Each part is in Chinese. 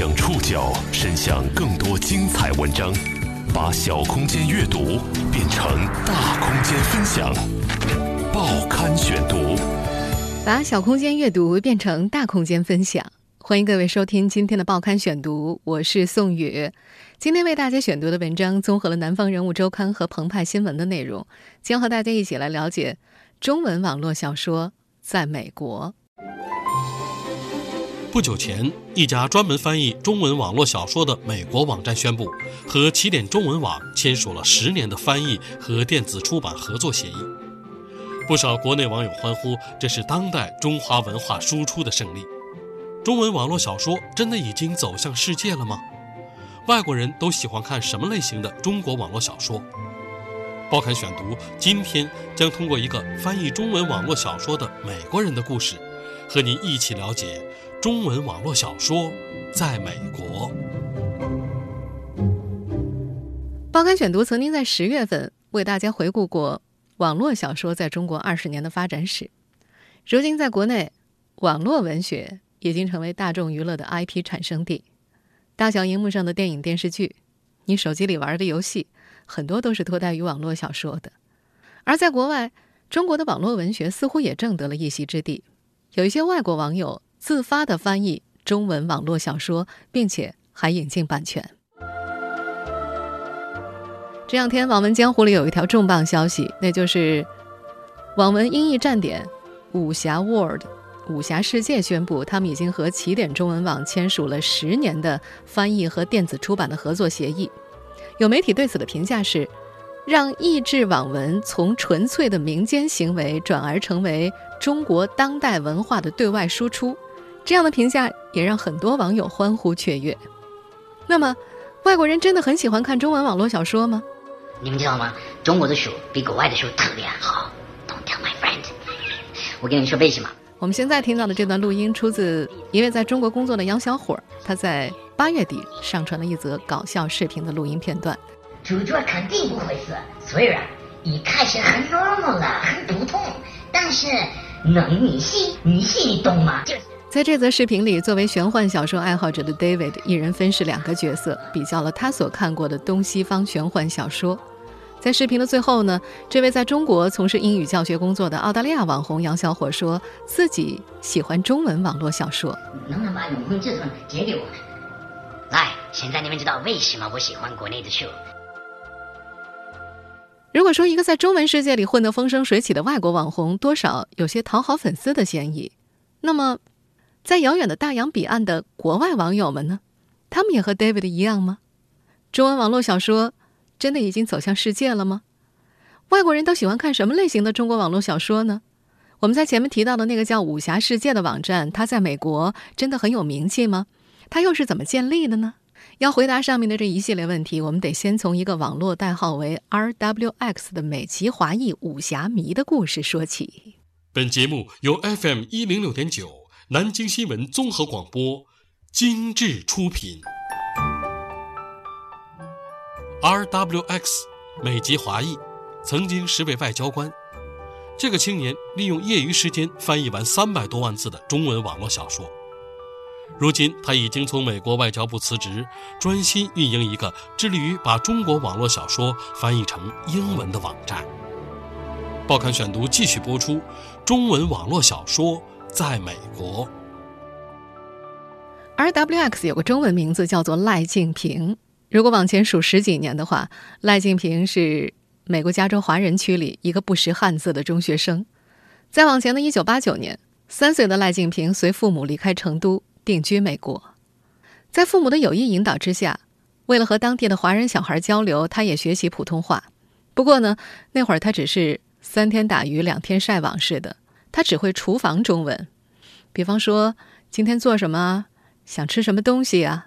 将触角伸向更多精彩文章，把小空间阅读变成大空间分享。报刊选读，把小空间阅读变成大空间分享。欢迎各位收听今天的报刊选读，我是宋宇。今天为大家选读的文章综合了《南方人物周刊》和澎湃新闻的内容，将和大家一起来了解中文网络小说在美国。不久前，一家专门翻译中文网络小说的美国网站宣布，和起点中文网签署了十年的翻译和电子出版合作协议。不少国内网友欢呼，这是当代中华文化输出的胜利。中文网络小说真的已经走向世界了吗？外国人都喜欢看什么类型的中国网络小说？报刊选读今天将通过一个翻译中文网络小说的美国人的故事，和您一起了解。中文网络小说在美国。报刊选读曾经在十月份为大家回顾过网络小说在中国二十年的发展史。如今，在国内，网络文学已经成为大众娱乐的 IP 产生地。大小荧幕上的电影、电视剧，你手机里玩的游戏，很多都是脱胎于网络小说的。而在国外，中国的网络文学似乎也挣得了一席之地。有一些外国网友。自发的翻译中文网络小说，并且还引进版权。这两天，网文江湖里有一条重磅消息，那就是网文音译站点武侠 World 武侠世界宣布，他们已经和起点中文网签署了十年的翻译和电子出版的合作协议。有媒体对此的评价是，让译制网文从纯粹的民间行为转而成为中国当代文化的对外输出。这样的评价也让很多网友欢呼雀跃。那么，外国人真的很喜欢看中文网络小说吗？你们知道吗？中国的书比国外的书特别好。Don't tell my friend。我跟你说为什么？我们现在听到的这段录音出自一位在中国工作的杨小伙，他在八月底上传了一则搞笑视频的录音片段。主角肯定不会死，虽然一开始很 normal 了，很普通，但是能女性，女性你懂吗？就。在这则视频里，作为玄幻小说爱好者的 David 一人分饰两个角色，比较了他所看过的东西方玄幻小说。在视频的最后呢，这位在中国从事英语教学工作的澳大利亚网红杨小伙说自己喜欢中文网络小说。能不能把永恒之存借给我？来，现在你们知道为什么我喜欢国内的书。如果说一个在中文世界里混得风生水起的外国网红，多少有些讨好粉丝的嫌疑，那么。在遥远的大洋彼岸的国外网友们呢？他们也和 David 一样吗？中文网络小说真的已经走向世界了吗？外国人都喜欢看什么类型的中国网络小说呢？我们在前面提到的那个叫“武侠世界”的网站，它在美国真的很有名气吗？它又是怎么建立的呢？要回答上面的这一系列问题，我们得先从一个网络代号为 RWX 的美籍华裔武侠迷的故事说起。本节目由 FM 一零六点九。南京新闻综合广播，精致出品。RWX 美籍华裔，曾经是位外交官。这个青年利用业余时间翻译完三百多万字的中文网络小说。如今，他已经从美国外交部辞职，专心运营一个致力于把中国网络小说翻译成英文的网站。报刊选读继续播出：中文网络小说。在美国，RWX 有个中文名字叫做赖静平。如果往前数十几年的话，赖静平是美国加州华人区里一个不识汉字的中学生。再往前的一九八九年，三岁的赖静平随父母离开成都，定居美国。在父母的有意引导之下，为了和当地的华人小孩交流，他也学习普通话。不过呢，那会儿他只是三天打鱼两天晒网似的。他只会厨房中文，比方说今天做什么，想吃什么东西啊。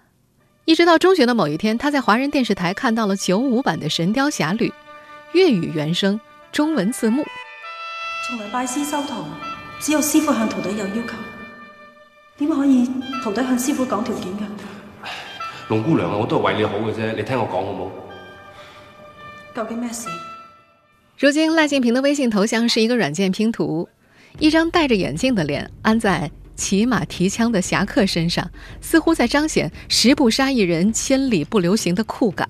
一直到中学的某一天，他在华人电视台看到了九五版的《神雕侠侣》，粤语原声，中文字幕。从来拜师收徒，只有师傅向徒弟有要求，点可以徒弟向师傅讲条件噶？龙姑娘啊，我都系为你好嘅啫，你听我讲好冇？究竟咩事？如今赖建平的微信头像是一个软件拼图。一张戴着眼镜的脸安在骑马提枪的侠客身上，似乎在彰显“十步杀一人，千里不留行”的酷感。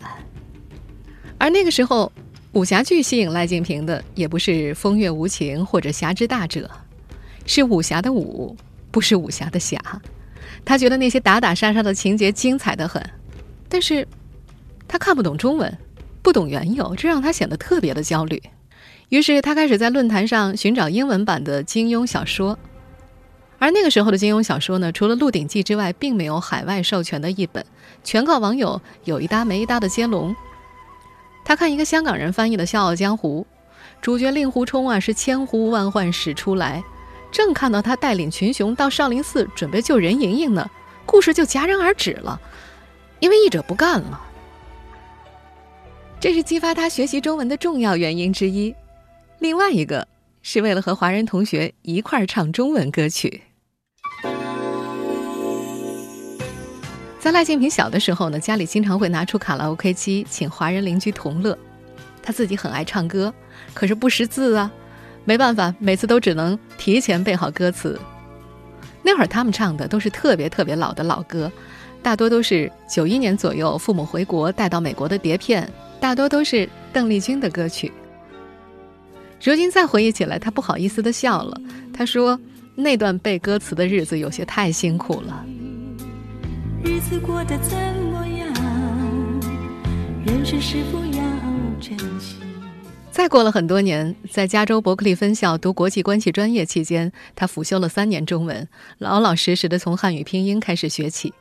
而那个时候，武侠剧吸引赖静平的也不是风月无情或者侠之大者，是武侠的武，不是武侠的侠。他觉得那些打打杀杀的情节精彩的很，但是，他看不懂中文，不懂缘由，这让他显得特别的焦虑。于是他开始在论坛上寻找英文版的金庸小说，而那个时候的金庸小说呢，除了《鹿鼎记》之外，并没有海外授权的译本，全靠网友有一搭没一搭的接龙。他看一个香港人翻译的《笑傲江湖》，主角令狐冲啊是千呼万唤始出来，正看到他带领群雄到少林寺准备救任盈盈呢，故事就戛然而止了，因为译者不干了。这是激发他学习中文的重要原因之一。另外一个是为了和华人同学一块儿唱中文歌曲。在赖建平小的时候呢，家里经常会拿出卡拉 OK 机请华人邻居同乐。他自己很爱唱歌，可是不识字啊，没办法，每次都只能提前背好歌词。那会儿他们唱的都是特别特别老的老歌，大多都是九一年左右父母回国带到美国的碟片，大多都是邓丽君的歌曲。如今再回忆起来，他不好意思的笑了。他说：“那段背歌词的日子有些太辛苦了。”日子过得怎么样？人生是否要珍惜？再过了很多年，在加州伯克利分校读国际关系专业期间，他辅修了三年中文，老老实实的从汉语拼音开始学起。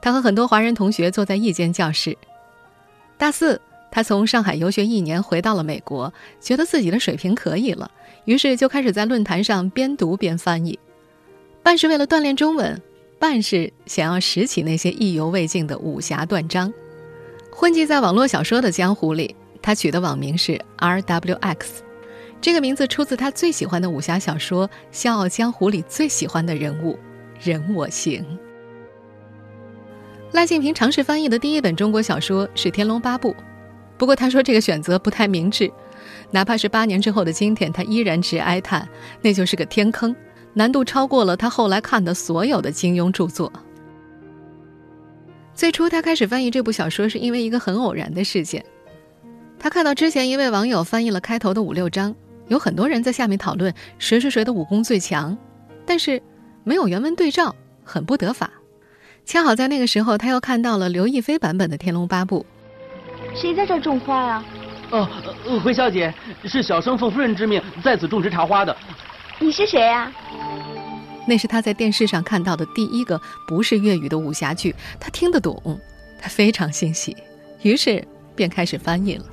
他和很多华人同学坐在一间教室。大四，他从上海游学一年，回到了美国，觉得自己的水平可以了，于是就开始在论坛上边读边翻译，半是为了锻炼中文。半是想要拾起那些意犹未尽的武侠断章，混迹在网络小说的江湖里，他取的网名是 R W X，这个名字出自他最喜欢的武侠小说《笑傲江湖》里最喜欢的人物任我行。赖静平尝试翻译的第一本中国小说是《天龙八部》，不过他说这个选择不太明智，哪怕是八年之后的今天，他依然直哀叹那就是个天坑。难度超过了他后来看的所有的金庸著作。最初，他开始翻译这部小说是因为一个很偶然的事件。他看到之前一位网友翻译了开头的五六章，有很多人在下面讨论谁是谁的武功最强，但是没有原文对照，很不得法。恰好在那个时候，他又看到了刘亦菲版本的《天龙八部》。谁在这种花啊？哦，回小姐，是小生奉夫人之命在此种植茶花的。你是谁呀？那是他在电视上看到的第一个不是粤语的武侠剧，他听得懂，他非常欣喜，于是便开始翻译了。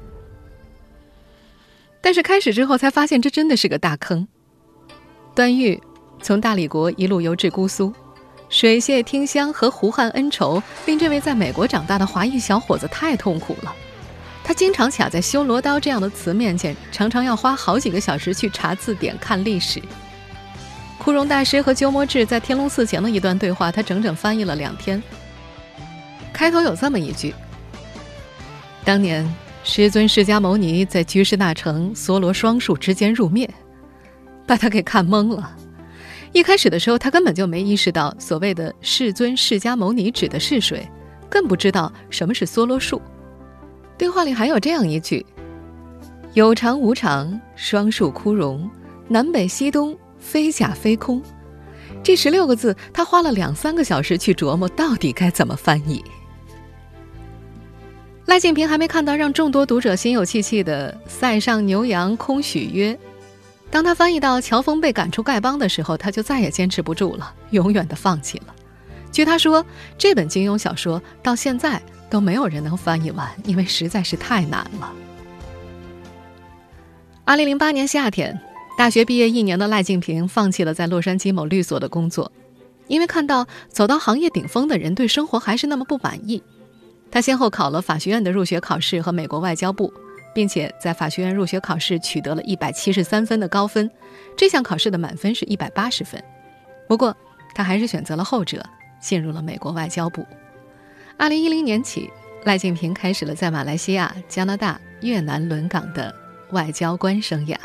但是开始之后才发现，这真的是个大坑。段誉从大理国一路游至姑苏，水榭听香和胡汉恩仇，令这位在美国长大的华裔小伙子太痛苦了。他经常卡在修罗刀这样的词面前，常常要花好几个小时去查字典、看历史。枯荣大师和鸠摩智在天龙寺前的一段对话，他整整翻译了两天。开头有这么一句：“当年师尊释迦牟尼在居士那城梭罗双树之间入灭，把他给看懵了。一开始的时候，他根本就没意识到所谓的世尊释迦牟尼指的是谁，更不知道什么是梭罗树。”对话里还有这样一句：“有常无常，双树枯荣，南北西东，非假非空。”这十六个字，他花了两三个小时去琢磨，到底该怎么翻译。赖静平还没看到让众多读者心有戚戚的“塞上牛羊空许约”，当他翻译到乔峰被赶出丐帮的时候，他就再也坚持不住了，永远的放弃了。据他说，这本金庸小说到现在。都没有人能翻译完，因为实在是太难了。二零零八年夏天，大学毕业一年的赖静平放弃了在洛杉矶某律所的工作，因为看到走到行业顶峰的人对生活还是那么不满意。他先后考了法学院的入学考试和美国外交部，并且在法学院入学考试取得了一百七十三分的高分，这项考试的满分是一百八十分。不过，他还是选择了后者，进入了美国外交部。二零一零年起，赖静平开始了在马来西亚、加拿大、越南轮岗的外交官生涯。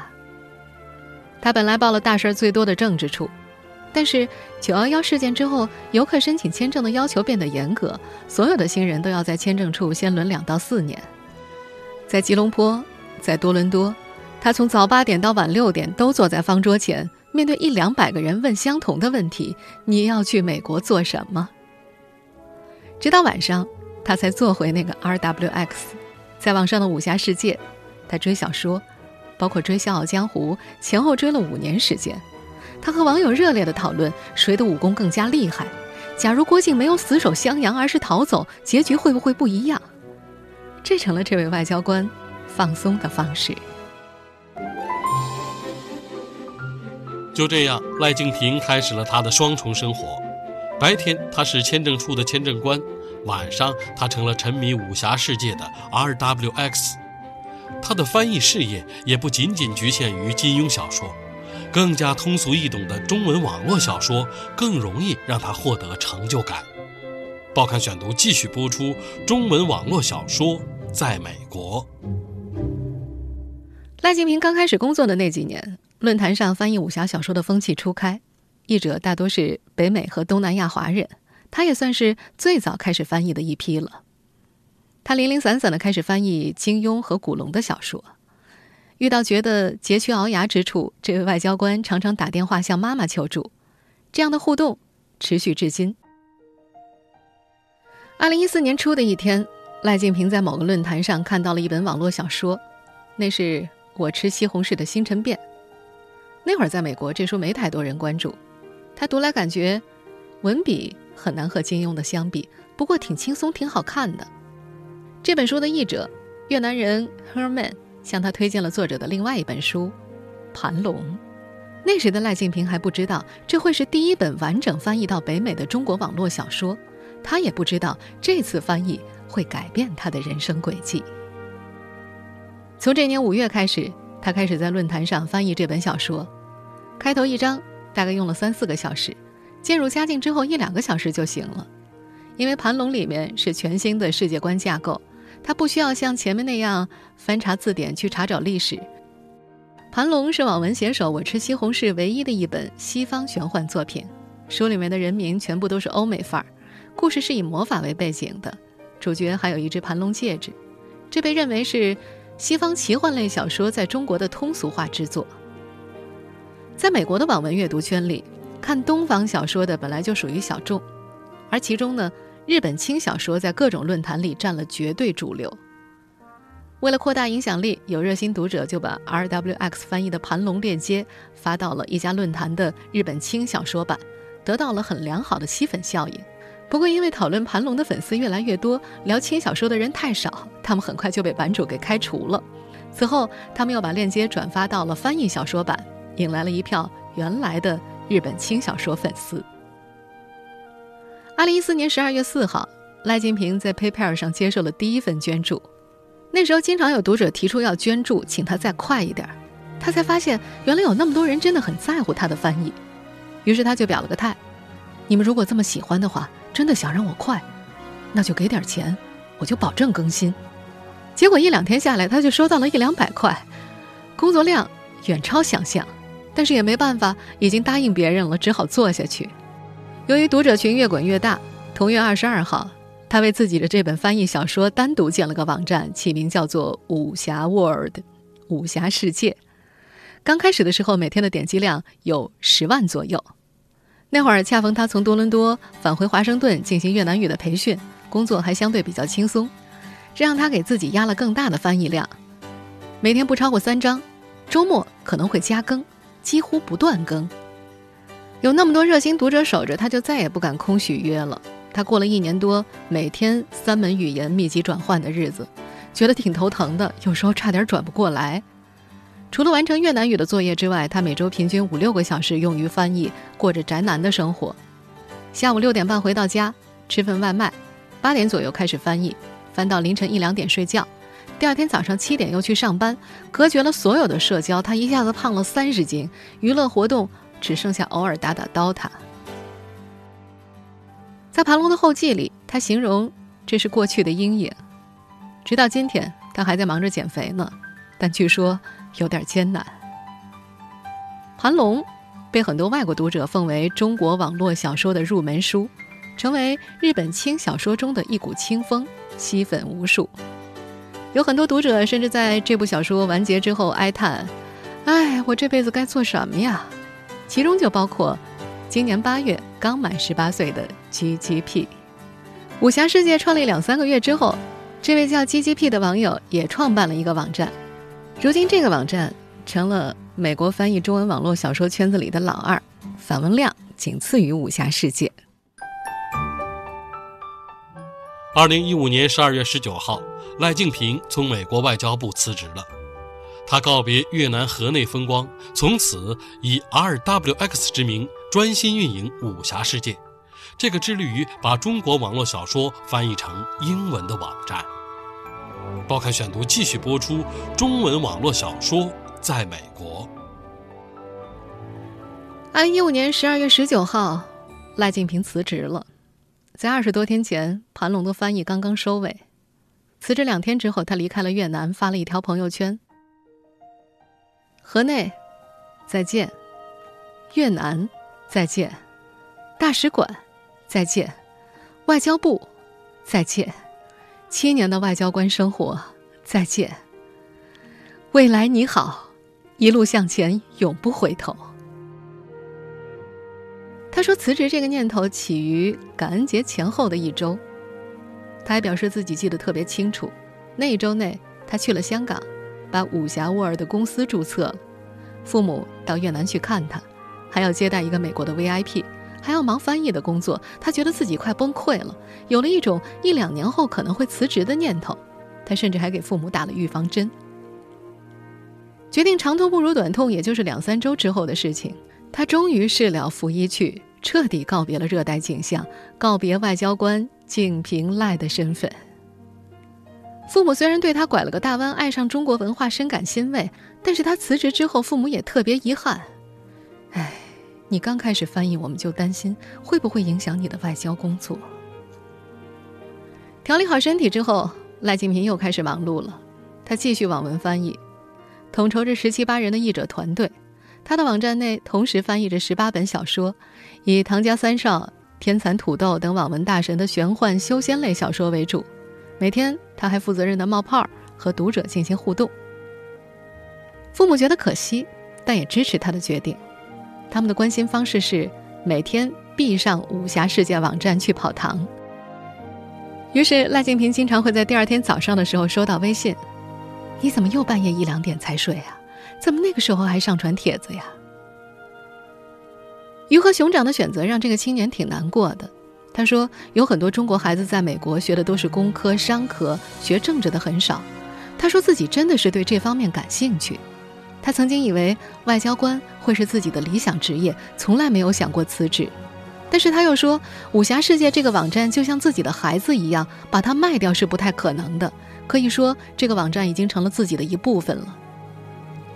他本来报了大事儿最多的政治处，但是九幺幺事件之后，游客申请签证的要求变得严格，所有的新人都要在签证处先轮两到四年。在吉隆坡，在多伦多，他从早八点到晚六点都坐在方桌前，面对一两百个人问相同的问题：“你要去美国做什么？”直到晚上，他才坐回那个 RWX，在网上的武侠世界，他追小说，包括追《笑傲江湖》，前后追了五年时间。他和网友热烈的讨论谁的武功更加厉害。假如郭靖没有死守襄阳，而是逃走，结局会不会不一样？这成了这位外交官放松的方式。就这样，赖静平开始了他的双重生活：白天他是签证处的签证官，晚上他成了沉迷武侠世界的 RWX。他的翻译事业也不仅仅局限于金庸小说。更加通俗易懂的中文网络小说更容易让他获得成就感。报刊选读继续播出：中文网络小说在美国。赖静平刚开始工作的那几年，论坛上翻译武侠小说的风气初开，译者大多是北美和东南亚华人，他也算是最早开始翻译的一批了。他零零散散的开始翻译金庸和古龙的小说。遇到觉得佶屈聱牙之处，这位外交官常常打电话向妈妈求助，这样的互动持续至今。二零一四年初的一天，赖静平在某个论坛上看到了一本网络小说，那是我吃西红柿的星辰变。那会儿在美国，这书没太多人关注，他读来感觉文笔很难和金庸的相比，不过挺轻松，挺好看的。这本书的译者越南人 Herman。向他推荐了作者的另外一本书《盘龙》。那时的赖静平还不知道这会是第一本完整翻译到北美的中国网络小说，他也不知道这次翻译会改变他的人生轨迹。从这年五月开始，他开始在论坛上翻译这本小说。开头一章大概用了三四个小时，渐入佳境之后一两个小时就行了，因为《盘龙》里面是全新的世界观架构。它不需要像前面那样翻查字典去查找历史。盘龙是网文写手我吃西红柿唯一的一本西方玄幻作品，书里面的人名全部都是欧美范儿，故事是以魔法为背景的，主角还有一只盘龙戒指，这被认为是西方奇幻类小说在中国的通俗化之作。在美国的网文阅读圈里，看东方小说的本来就属于小众，而其中呢。日本轻小说在各种论坛里占了绝对主流。为了扩大影响力，有热心读者就把 RWX 翻译的《盘龙》链接发到了一家论坛的日本轻小说版，得到了很良好的吸粉效应。不过，因为讨论《盘龙》的粉丝越来越多，聊轻小说的人太少，他们很快就被版主给开除了。此后，他们又把链接转发到了翻译小说版，引来了一票原来的日本轻小说粉丝。二零一四年十二月四号，赖金平在 PayPal 上接受了第一份捐助。那时候，经常有读者提出要捐助，请他再快一点。他才发现，原来有那么多人真的很在乎他的翻译。于是他就表了个态：“你们如果这么喜欢的话，真的想让我快，那就给点钱，我就保证更新。”结果一两天下来，他就收到了一两百块，工作量远超想象。但是也没办法，已经答应别人了，只好做下去。由于读者群越滚越大，同月二十二号，他为自己的这本翻译小说单独建了个网站，起名叫做“武侠 World”，武侠世界。刚开始的时候，每天的点击量有十万左右。那会儿恰逢他从多伦多返回华盛顿进行越南语的培训，工作还相对比较轻松，这让他给自己压了更大的翻译量，每天不超过三章，周末可能会加更，几乎不断更。有那么多热心读者守着，他就再也不敢空许约了。他过了一年多每天三门语言密集转换的日子，觉得挺头疼的，有时候差点转不过来。除了完成越南语的作业之外，他每周平均五六个小时用于翻译，过着宅男的生活。下午六点半回到家，吃份外卖，八点左右开始翻译，翻到凌晨一两点睡觉。第二天早上七点又去上班，隔绝了所有的社交，他一下子胖了三十斤，娱乐活动。只剩下偶尔打打刀塔。在盘龙的后记里，他形容这是过去的阴影。直到今天，他还在忙着减肥呢，但据说有点艰难。盘龙被很多外国读者奉为中国网络小说的入门书，成为日本轻小说中的一股清风，吸粉无数。有很多读者甚至在这部小说完结之后哀叹：“哎，我这辈子该做什么呀？”其中就包括今年八月刚满十八岁的 GGP。武侠世界创立两三个月之后，这位叫 GGP 的网友也创办了一个网站。如今，这个网站成了美国翻译中文网络小说圈子里的老二，访问量仅次于武侠世界。二零一五年十二月十九号，赖静平从美国外交部辞职了。他告别越南河内风光，从此以 RWX 之名专心运营武侠世界，这个致力于把中国网络小说翻译成英文的网站。报刊选读继续播出中文网络小说在美国。二零一五年十二月十九号，赖静平辞职了。在二十多天前，盘龙的翻译刚刚收尾。辞职两天之后，他离开了越南，发了一条朋友圈：“河内，再见；越南，再见；大使馆，再见；外交部，再见；七年的外交官生活，再见。未来你好，一路向前，永不回头。”他说：“辞职这个念头起于感恩节前后的一周。他还表示自己记得特别清楚，那一周内他去了香港，把武侠沃尔的公司注册了。父母到越南去看他，还要接待一个美国的 VIP，还要忙翻译的工作。他觉得自己快崩溃了，有了一种一两年后可能会辞职的念头。他甚至还给父母打了预防针。决定长痛不如短痛，也就是两三周之后的事情，他终于事了拂衣去。”彻底告别了热带景象，告别外交官敬平赖的身份。父母虽然对他拐了个大弯爱上中国文化深感欣慰，但是他辞职之后，父母也特别遗憾。哎，你刚开始翻译，我们就担心会不会影响你的外交工作。调理好身体之后，赖静平又开始忙碌了。他继续网文翻译，统筹着十七八人的译者团队。他的网站内同时翻译着十八本小说，以唐家三少、天蚕土豆等网文大神的玄幻修仙类小说为主。每天，他还负责任的冒泡和读者进行互动。父母觉得可惜，但也支持他的决定。他们的关心方式是每天必上武侠世界网站去跑堂。于是，赖静平经常会在第二天早上的时候收到微信：“你怎么又半夜一两点才睡啊？”怎么那个时候还上传帖子呀？鱼和熊掌的选择让这个青年挺难过的。他说，有很多中国孩子在美国学的都是工科、商科，学政治的很少。他说自己真的是对这方面感兴趣。他曾经以为外交官会是自己的理想职业，从来没有想过辞职。但是他又说，武侠世界这个网站就像自己的孩子一样，把它卖掉是不太可能的。可以说，这个网站已经成了自己的一部分了。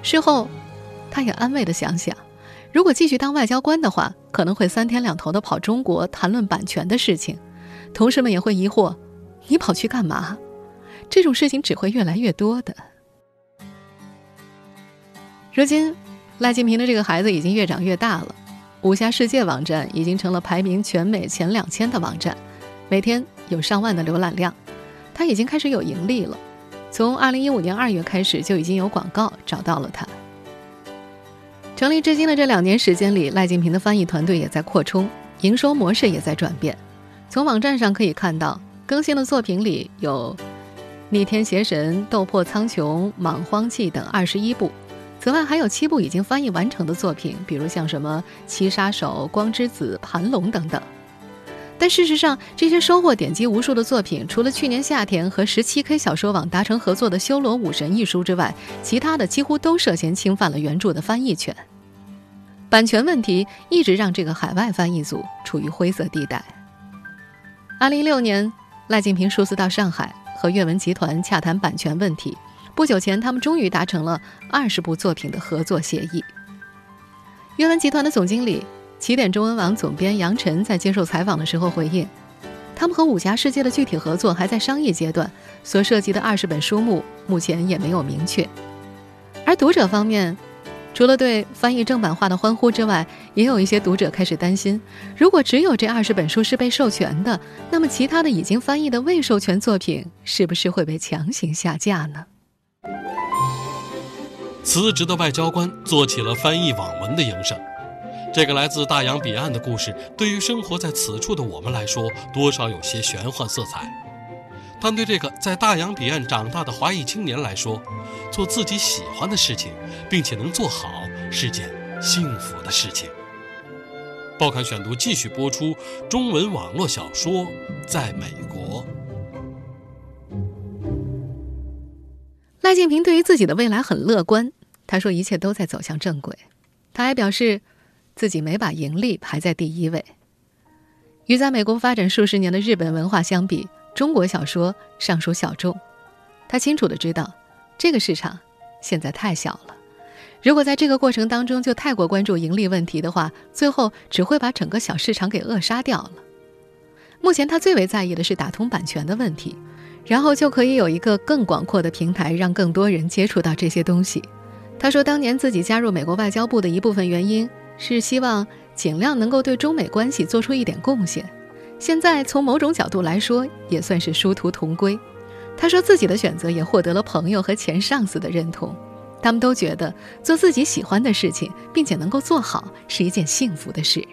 事后，他也安慰的想想，如果继续当外交官的话，可能会三天两头的跑中国谈论版权的事情，同事们也会疑惑，你跑去干嘛？这种事情只会越来越多的。如今，赖静平的这个孩子已经越长越大了，武侠世界网站已经成了排名全美前两千的网站，每天有上万的浏览量，他已经开始有盈利了。从二零一五年二月开始，就已经有广告找到了他。成立至今的这两年时间里，赖静平的翻译团队也在扩充，营收模式也在转变。从网站上可以看到，更新的作品里有《逆天邪神》《斗破苍穹》《莽荒纪》等二十一部，此外还有七部已经翻译完成的作品，比如像什么《七杀手》《光之子》《盘龙》等等。但事实上，这些收获点击无数的作品，除了去年夏天和十七 K 小说网达成合作的《修罗武神》一书之外，其他的几乎都涉嫌侵犯了原著的翻译权。版权问题一直让这个海外翻译组处于灰色地带。二零一六年，赖静平数次到上海和阅文集团洽谈版权问题，不久前他们终于达成了二十部作品的合作协议。阅文集团的总经理。起点中文网总编杨晨在接受采访的时候回应，他们和武侠世界的具体合作还在商业阶段，所涉及的二十本书目目前也没有明确。而读者方面，除了对翻译正版化的欢呼之外，也有一些读者开始担心：如果只有这二十本书是被授权的，那么其他的已经翻译的未授权作品是不是会被强行下架呢？辞职的外交官做起了翻译网文的营生。这个来自大洋彼岸的故事，对于生活在此处的我们来说，多少有些玄幻色彩。但对这个在大洋彼岸长大的华裔青年来说，做自己喜欢的事情，并且能做好，是件幸福的事情。报刊选读继续播出中文网络小说《在美国》。赖静平对于自己的未来很乐观，他说一切都在走向正轨。他还表示。自己没把盈利排在第一位。与在美国发展数十年的日本文化相比，中国小说尚属小众。他清楚的知道，这个市场现在太小了。如果在这个过程当中就太过关注盈利问题的话，最后只会把整个小市场给扼杀掉了。目前他最为在意的是打通版权的问题，然后就可以有一个更广阔的平台，让更多人接触到这些东西。他说，当年自己加入美国外交部的一部分原因。是希望尽量能够对中美关系做出一点贡献。现在从某种角度来说，也算是殊途同归。他说自己的选择也获得了朋友和前上司的认同，他们都觉得做自己喜欢的事情，并且能够做好是一件幸福的事。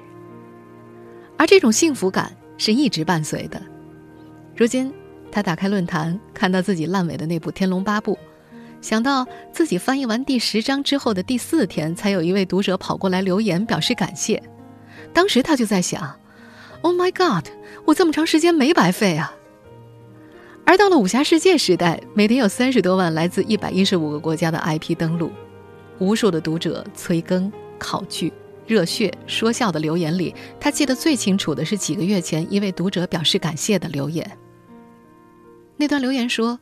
而这种幸福感是一直伴随的。如今，他打开论坛，看到自己烂尾的那部《天龙八部》。想到自己翻译完第十章之后的第四天，才有一位读者跑过来留言表示感谢。当时他就在想：“Oh my God，我这么长时间没白费啊！”而到了武侠世界时代，每天有三十多万来自一百一十五个国家的 IP 登录，无数的读者催更、考据、热血、说笑的留言里，他记得最清楚的是几个月前一位读者表示感谢的留言。那段留言说：“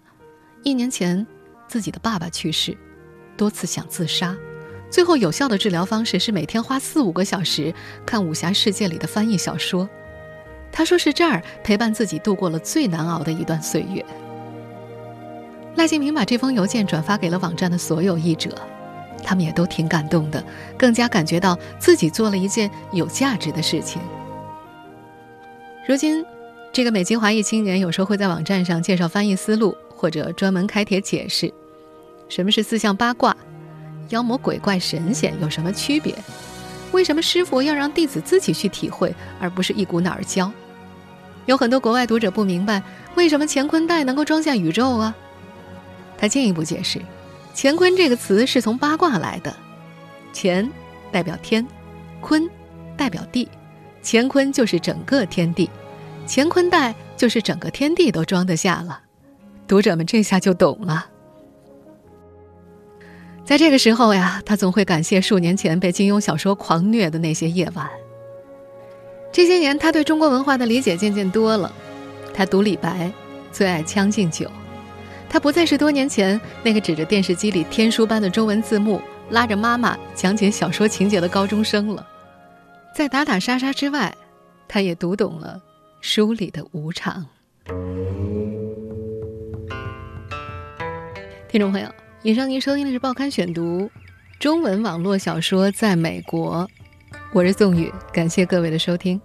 一年前。”自己的爸爸去世，多次想自杀，最后有效的治疗方式是每天花四五个小时看武侠世界里的翻译小说。他说是这儿陪伴自己度过了最难熬的一段岁月。赖静平把这封邮件转发给了网站的所有译者，他们也都挺感动的，更加感觉到自己做了一件有价值的事情。如今，这个美籍华裔青年有时候会在网站上介绍翻译思路。或者专门开帖解释，什么是四象八卦，妖魔鬼怪神仙有什么区别？为什么师傅要让弟子自己去体会，而不是一股脑儿教？有很多国外读者不明白，为什么乾坤袋能够装下宇宙啊？他进一步解释，乾坤这个词是从八卦来的，乾代表天，坤代表地，乾坤就是整个天地，乾坤袋就是整个天地都装得下了。读者们这下就懂了。在这个时候呀，他总会感谢数年前被金庸小说狂虐的那些夜晚。这些年，他对中国文化的理解渐渐多了。他读李白，最爱《将进酒》。他不再是多年前那个指着电视机里天书般的中文字幕，拉着妈妈讲解小说情节的高中生了。在打打杀杀之外，他也读懂了书里的无常。听众朋友，以上您收听的是《报刊选读》，中文网络小说在美国。我是宋宇，感谢各位的收听。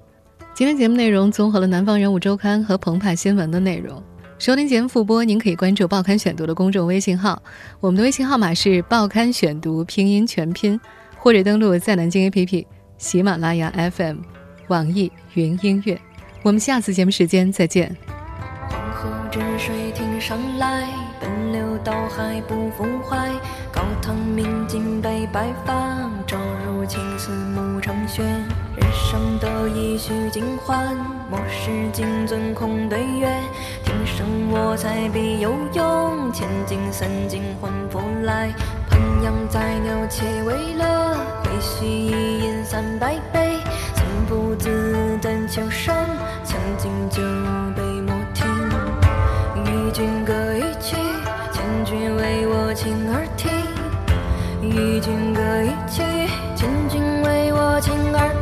今天节目内容综合了《南方人物周刊》和《澎湃新闻》的内容。收听节目复播，您可以关注《报刊选读》的公众微信号，我们的微信号码是《报刊选读》拼音全拼，或者登录在南京 APP、喜马拉雅 FM、网易云音乐。我们下次节目时间再见。黄河之水天上来。还不复怀，高堂明镜悲白发，朝如青丝暮成雪。人生得意须尽欢，莫使金樽空对月。天生我材必有用，千金散尽还复来。烹羊宰牛且为乐，会须一饮三百杯。情不自等秋山，将进酒杯莫停。与君歌一曲。君为我倾耳听与君歌一曲请君为我倾耳